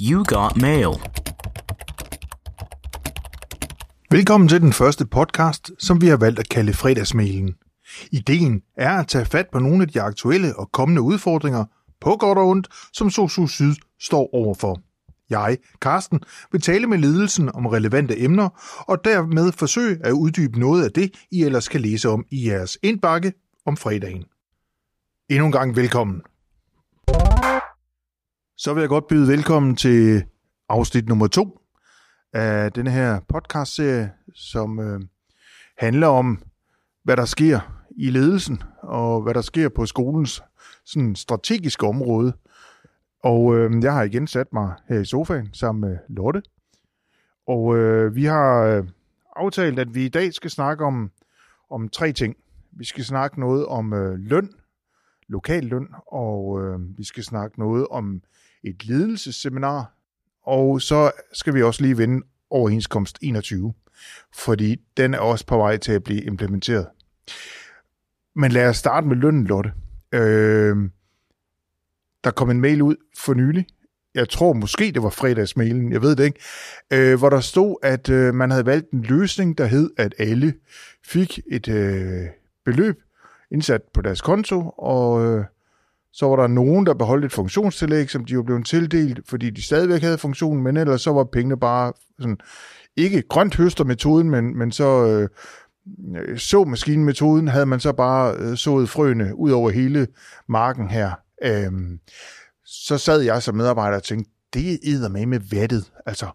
You got mail. Velkommen til den første podcast, som vi har valgt at kalde fredagsmailen. Ideen er at tage fat på nogle af de aktuelle og kommende udfordringer, på godt og ondt, som Sosu Syd står overfor. Jeg, Karsten, vil tale med ledelsen om relevante emner, og dermed forsøge at uddybe noget af det, I ellers kan læse om i jeres indbakke om fredagen. Endnu en gang velkommen. Så vil jeg godt byde velkommen til afsnit nummer to af denne her podcastserie, som øh, handler om, hvad der sker i ledelsen, og hvad der sker på skolens sådan, strategiske område. Og øh, jeg har igen sat mig her i sofaen sammen med Lotte. Og øh, vi har øh, aftalt, at vi i dag skal snakke om, om tre ting. Vi skal snakke noget om øh, løn, lokal løn, og øh, vi skal snakke noget om et ledelsesseminar, og så skal vi også lige vende overenskomst 21, fordi den er også på vej til at blive implementeret. Men lad os starte med lønnen, Lotte. Øh, der kom en mail ud for nylig. Jeg tror måske, det var fredagsmailen, jeg ved det ikke. Øh, hvor der stod, at øh, man havde valgt en løsning, der hed, at alle fik et øh, beløb indsat på deres konto, og øh, så var der nogen, der beholdt et funktionstillæg, som de jo blev tildelt, fordi de stadigvæk havde funktionen, men ellers så var pengene bare sådan, ikke grønt høstermetoden, men, men så øh, så maskinmetoden havde man så bare øh, sået frøene ud over hele marken her. Øhm, så sad jeg som medarbejder og tænkte, det er med med vattet. Altså,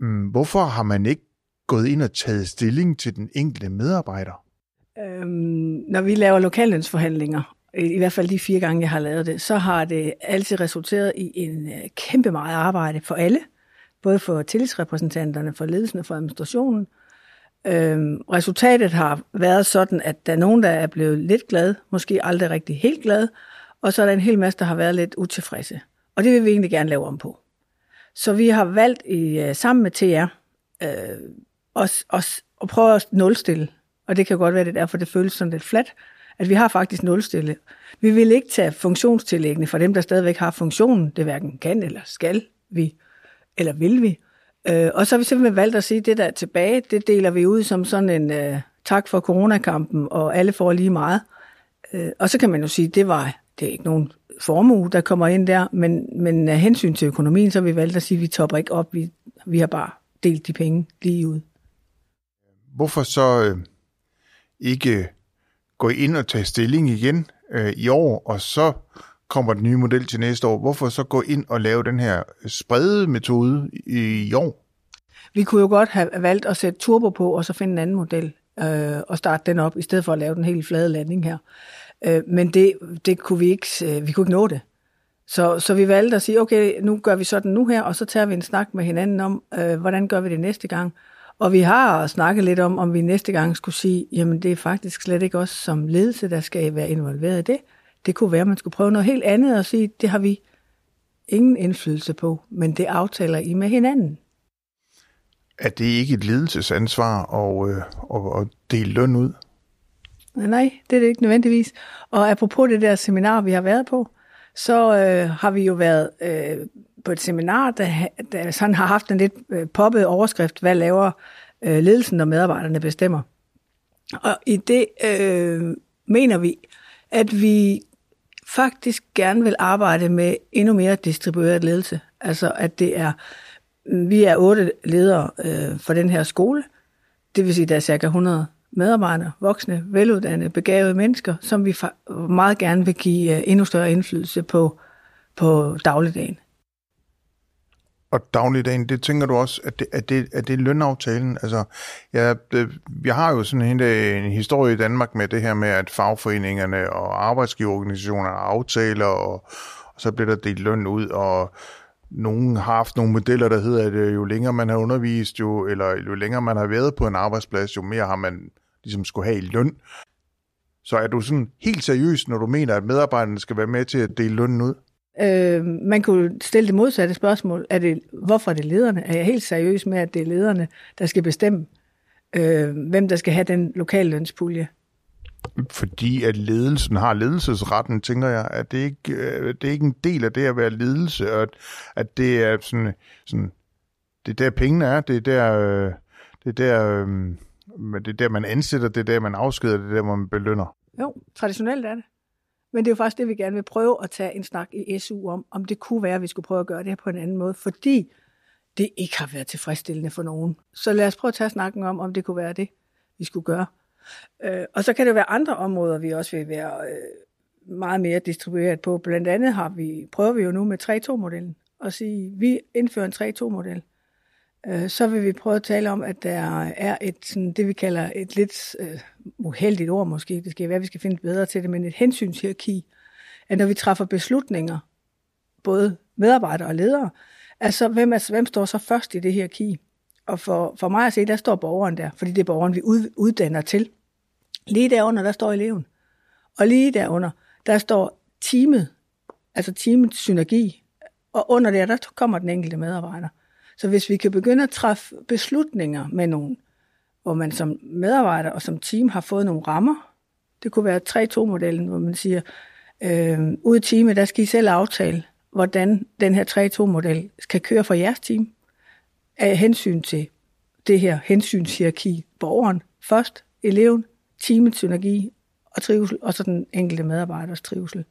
mm, hvorfor har man ikke gået ind og taget stilling til den enkelte medarbejder? Øhm, når vi laver lokallønsforhandlinger, i hvert fald de fire gange, jeg har lavet det, så har det altid resulteret i en øh, kæmpe meget arbejde for alle, både for tillidsrepræsentanterne, for ledelsen og for administrationen. Øhm, resultatet har været sådan, at der er nogen, der er blevet lidt glad, måske aldrig rigtig helt glad, og så er der en hel masse, der har været lidt utilfredse. Og det vil vi egentlig gerne lave om på. Så vi har valgt i, øh, sammen med TR øh, os, os, at prøve at nulstille. Og det kan godt være, det er derfor, det føles sådan lidt fladt, at vi har faktisk nulstille. Vi vil ikke tage funktionstillæggene for dem, der stadigvæk har funktionen. Det hverken kan eller skal vi, eller vil vi. Øh, og så har vi simpelthen valgt at sige, at det der er tilbage, det deler vi ud som sådan en øh, tak for coronakampen, og alle får lige meget. Uh, og så kan man jo sige, at det var det er ikke nogen formue, der kommer ind der, men, men af hensyn til økonomien, så har vi valgt at sige, at vi topper ikke op, vi, vi har bare delt de penge lige ud. Hvorfor så øh, ikke gå ind og tage stilling igen øh, i år, og så kommer den nye model til næste år. Hvorfor så gå ind og lave den her sprede metode i, i år? Vi kunne jo godt have valgt at sætte turbo på, og så finde en anden model øh, og starte den op, i stedet for at lave den helt flade landing her. Øh, men det, det kunne vi ikke, øh, vi kunne ikke nå det. Så, så vi valgte at sige, okay, nu gør vi sådan nu her, og så tager vi en snak med hinanden om, øh, hvordan gør vi det næste gang. Og vi har snakket lidt om, om vi næste gang skulle sige, jamen det er faktisk slet ikke os som ledelse, der skal være involveret i det. Det kunne være, at man skulle prøve noget helt andet og sige, det har vi ingen indflydelse på, men det aftaler I med hinanden. Er det ikke et ledelsesansvar at, øh, at, at dele løn ud? Nej, det er det ikke nødvendigvis. Og apropos det der seminar, vi har været på, så øh, har vi jo været øh, på et seminar, der, der sådan har haft en lidt øh, poppet overskrift, hvad laver øh, ledelsen, når medarbejderne bestemmer. Og i det øh, mener vi, at vi faktisk gerne vil arbejde med endnu mere distribueret ledelse. Altså at det er, vi er otte ledere øh, for den her skole, det vil sige, der er cirka 100 medarbejdere, voksne, veluddannede, begavede mennesker, som vi meget gerne vil give øh, endnu større indflydelse på, på dagligdagen. Og dagligdagen, det tænker du også, at det, at det, at det er lønaftalen? Altså, ja, det, vi har jo sådan en, en historie i Danmark med det her med, at fagforeningerne og arbejdsgiverorganisationerne aftaler, og, og så bliver der delt løn ud, og nogen har haft nogle modeller, der hedder, at øh, jo længere man har undervist, jo, eller jo længere man har været på en arbejdsplads, jo mere har man ligesom skulle have i løn. Så er du sådan helt seriøs, når du mener, at medarbejderne skal være med til at dele lønnen ud? Øh, man kunne stille det modsatte spørgsmål. Er det, hvorfor er det lederne? Er jeg helt seriøs med, at det er lederne, der skal bestemme, øh, hvem der skal have den lokale lønspulje? Fordi at ledelsen har ledelsesretten, tænker jeg, at det ikke øh, det er ikke en del af det at være ledelse, og at, at det er sådan, sådan, det er der pengene er, det er der, øh, det er der, øh, det er der man ansætter, det er der man afskeder, det er der man belønner. Jo, traditionelt er det. Men det er jo faktisk det, vi gerne vil prøve at tage en snak i SU om, om det kunne være, at vi skulle prøve at gøre det her på en anden måde, fordi det ikke har været tilfredsstillende for nogen. Så lad os prøve at tage snakken om, om det kunne være det, vi skulle gøre. Øh, og så kan det være andre områder, vi også vil være øh, meget mere distribueret på. Blandt andet har vi, prøver vi jo nu med 3-2-modellen at sige, vi indfører en 3-2-model. Øh, så vil vi prøve at tale om, at der er et, sådan, det vi kalder et lidt øh, uheldigt ord måske, det skal være, at vi skal finde bedre til det, men et hensynshierarki, at når vi træffer beslutninger, både medarbejdere og ledere, altså hvem, altså, hvem står så først i det hierarki? Og for, for mig at se, der står borgeren der, fordi det er borgeren, vi ud, uddanner til. Lige derunder, der står eleven. Og lige derunder, der står teamet, altså teamets synergi. Og under det, der kommer den enkelte medarbejder. Så hvis vi kan begynde at træffe beslutninger med nogen, hvor man som medarbejder og som team har fået nogle rammer, det kunne være 3-2-modellen, hvor man siger, øh, ud i teamet, der skal I selv aftale, hvordan den her 3-2-model skal køre for jeres team, af hensyn til det her hensynshierarki, borgeren først, eleven, teamets synergi og trivsel, og så den enkelte medarbejders trivsel.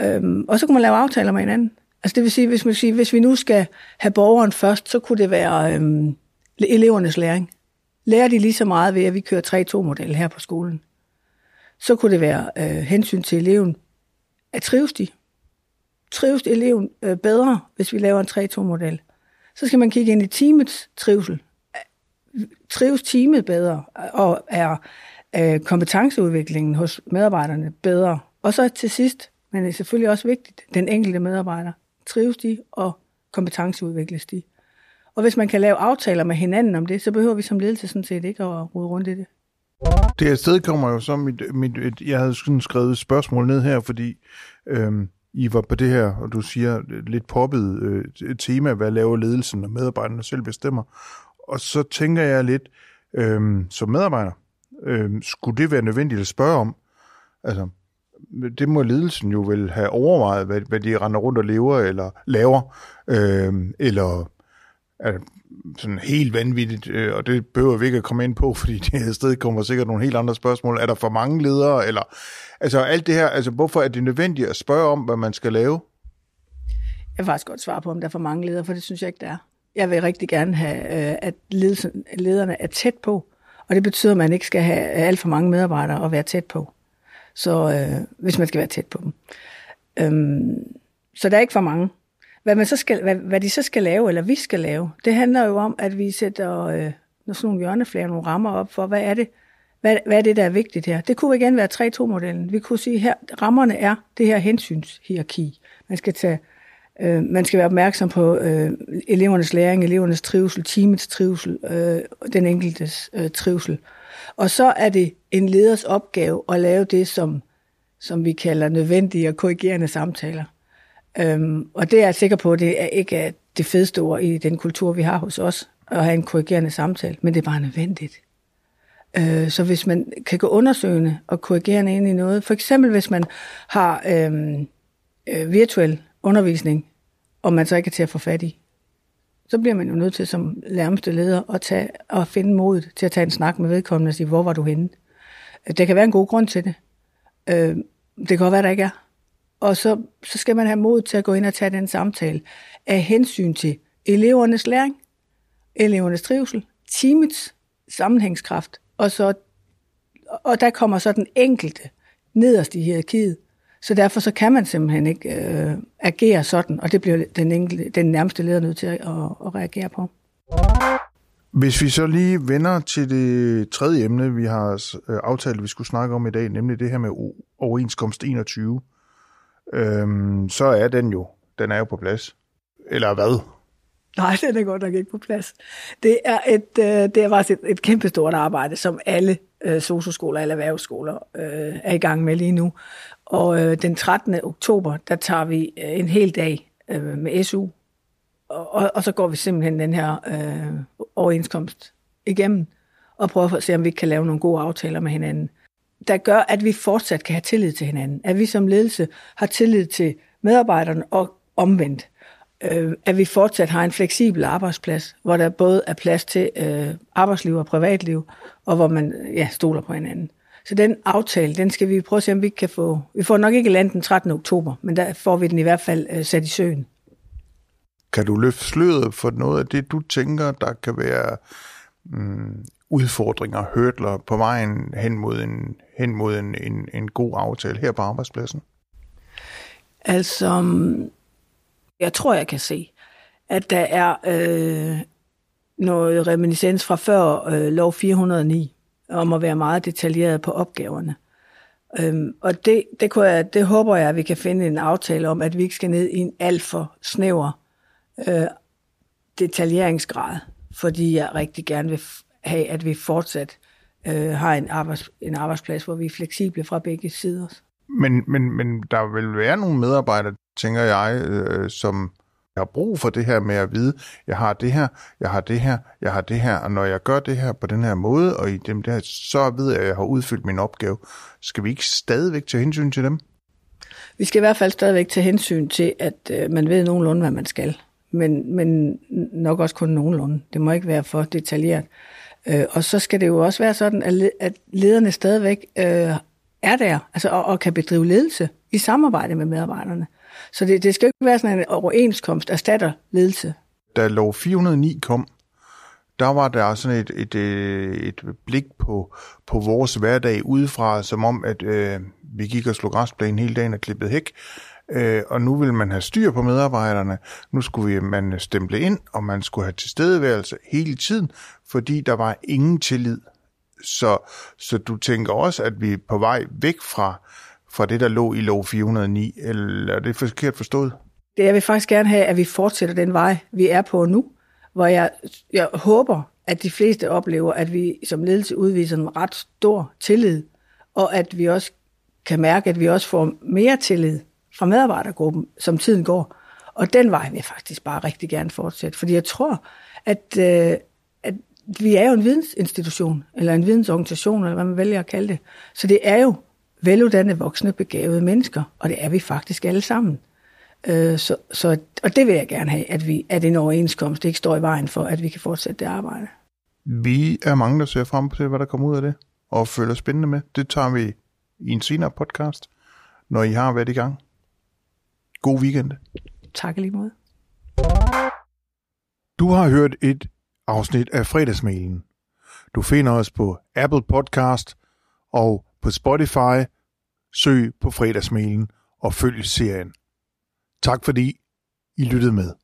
Øhm, og så kunne man lave aftaler med hinanden. Altså det vil sige, hvis, man siger, hvis vi nu skal have borgeren først, så kunne det være øhm, elevernes læring. Lærer de lige så meget ved, at vi kører 3-2-model her på skolen? Så kunne det være øh, hensyn til eleven. At trives de? Trives eleven øh, bedre, hvis vi laver en 3-2-model? Så skal man kigge ind i teamets trivsel. Trives teamet bedre, og er øh, kompetenceudviklingen hos medarbejderne bedre? Og så til sidst, men det er selvfølgelig også vigtigt, den enkelte medarbejder trives de, og kompetenceudvikles de. Og hvis man kan lave aftaler med hinanden om det, så behøver vi som ledelse sådan set ikke at rode rundt i det. Det her sted kommer jo så mit, mit, jeg havde sådan skrevet et spørgsmål ned her, fordi øhm, I var på det her, og du siger øh, lidt poppet øh, tema, hvad laver ledelsen, og medarbejderne selv bestemmer. Og så tænker jeg lidt, øhm, som medarbejder, øhm, skulle det være nødvendigt at spørge om? Altså, det må ledelsen jo vel have overvejet, hvad, hvad de render rundt og lever eller laver, øh, eller er sådan helt vanvittigt, øh, og det behøver vi ikke at komme ind på, fordi det sted kommer sikkert nogle helt andre spørgsmål. Er der for mange ledere, eller altså alt det her, altså hvorfor er det nødvendigt at spørge om, hvad man skal lave? Jeg vil faktisk godt svare på, om der er for mange ledere, for det synes jeg ikke, der er. Jeg vil rigtig gerne have, øh, at ledelsen, lederne er tæt på, og det betyder, at man ikke skal have alt for mange medarbejdere at være tæt på så øh, hvis man skal være tæt på dem. Øhm, så der er ikke for mange. Hvad, man så skal, hvad, hvad de så skal lave, eller vi skal lave, det handler jo om, at vi sætter øh, sådan nogle hjørneflager, nogle rammer op for, hvad er det, hvad, hvad er det, der er vigtigt her? Det kunne igen være 3-2-modellen. Vi kunne sige, her rammerne er det her hensynshierarki. Man skal tage Øh, man skal være opmærksom på øh, elevernes læring, elevernes trivsel, teamets trivsel, øh, den enkeltes øh, trivsel. Og så er det en leders opgave at lave det, som, som vi kalder nødvendige og korrigerende samtaler. Øhm, og det er jeg sikker på, at det er ikke det fedeste ord i den kultur, vi har hos os, at have en korrigerende samtale, men det er bare nødvendigt. Øh, så hvis man kan gå undersøgende og korrigerende ind i noget, for eksempel hvis man har øhm, øh, virtuel undervisning, og man så ikke er til at få fat i, så bliver man jo nødt til som nærmeste leder at, tage, at finde modet til at tage en snak med vedkommende og sige, hvor var du henne? Det kan være en god grund til det. Øh, det kan godt være, der ikke er. Og så, så skal man have mod til at gå ind og tage den samtale af hensyn til elevernes læring, elevernes trivsel, teamets sammenhængskraft, og, så, og der kommer så den enkelte nederst i hierarkiet, så derfor så kan man simpelthen ikke øh, agere sådan, og det bliver den, enkelte, den nærmeste leder nødt til at, at, at reagere på. Hvis vi så lige vender til det tredje emne, vi har øh, aftalt, at vi skulle snakke om i dag, nemlig det her med overenskomst 21, øhm, så er den jo, den er jo på plads. Eller hvad? Nej, den er godt nok ikke på plads. Det er et, øh, det er faktisk et, et kæmpestort arbejde, som alle øh, socioskoler eller erhvervsskoler øh, er i gang med lige nu. Og øh, den 13. oktober, der tager vi øh, en hel dag øh, med SU, og, og, og så går vi simpelthen den her øh, overenskomst igennem, og prøver at se, om vi kan lave nogle gode aftaler med hinanden. der gør, at vi fortsat kan have tillid til hinanden. At vi som ledelse har tillid til medarbejderne og omvendt. Øh, at vi fortsat har en fleksibel arbejdsplads, hvor der både er plads til øh, arbejdsliv og privatliv, og hvor man ja, stoler på hinanden. Så den aftale, den skal vi prøve at se, om vi kan få. Vi får nok ikke land den 13. oktober, men der får vi den i hvert fald øh, sat i søen. Kan du løfte sløret for noget af det, du tænker, der kan være mm, udfordringer, hørtler på vejen hen mod en, hen mod en, en, en god aftale her på arbejdspladsen? Altså, mm, jeg tror, jeg kan se, at der er øh, noget reminiscens fra før øh, lov 409, om at være meget detaljeret på opgaverne. Øhm, og det, det, kunne jeg, det håber jeg, at vi kan finde en aftale om, at vi ikke skal ned i en alt for snæver øh, detaljeringsgrad, fordi jeg rigtig gerne vil have, at vi fortsat øh, har en, arbejds, en arbejdsplads, hvor vi er fleksible fra begge sider. Men, men, men der vil være nogle medarbejdere, tænker jeg, øh, som har brug for det her med at vide, jeg har det her, jeg har det her, jeg har det her, og når jeg gør det her på den her måde, og i dem der, så ved jeg, at jeg har udfyldt min opgave. Skal vi ikke stadigvæk tage hensyn til dem? Vi skal i hvert fald stadigvæk tage hensyn til, at øh, man ved nogenlunde, hvad man skal. Men, men nok også kun nogenlunde. Det må ikke være for detaljeret. Øh, og så skal det jo også være sådan, at, at lederne stadigvæk øh, er der, altså, og, og kan bedrive ledelse i samarbejde med medarbejderne. Så det, det skal ikke være sådan en overenskomst erstatter ledelse. Da lov 409 kom, der var der sådan et, et, øh, et, blik på, på vores hverdag udefra, som om, at øh, vi gik og slog græsplænen hele dagen og klippede hæk. Øh, og nu vil man have styr på medarbejderne. Nu skulle vi, man stemple ind, og man skulle have tilstedeværelse hele tiden, fordi der var ingen tillid. Så, så du tænker også, at vi er på vej væk fra, fra det, der lå i lov 409, eller er det forkert forstået? Det jeg vil faktisk gerne have, at vi fortsætter den vej, vi er på nu, hvor jeg, jeg håber, at de fleste oplever, at vi som ledelse udviser en ret stor tillid, og at vi også kan mærke, at vi også får mere tillid fra medarbejdergruppen, som tiden går. Og den vej vil jeg faktisk bare rigtig gerne fortsætte, fordi jeg tror, at, øh, at vi er jo en vidensinstitution, eller en vidensorganisation, eller hvad man vælger at kalde det. Så det er jo veluddannede, voksne, begavede mennesker, og det er vi faktisk alle sammen. Øh, så, så, og det vil jeg gerne have, at, vi, at en overenskomst ikke står i vejen for, at vi kan fortsætte det arbejde. Vi er mange, der ser frem til, hvad der kommer ud af det, og føler spændende med. Det tager vi i en senere podcast, når I har været i gang. God weekend. Tak lige måde. Du har hørt et afsnit af fredagsmailen. Du finder os på Apple Podcast og på Spotify. Søg på fredagsmailen og følg serien. Tak fordi I lyttede med.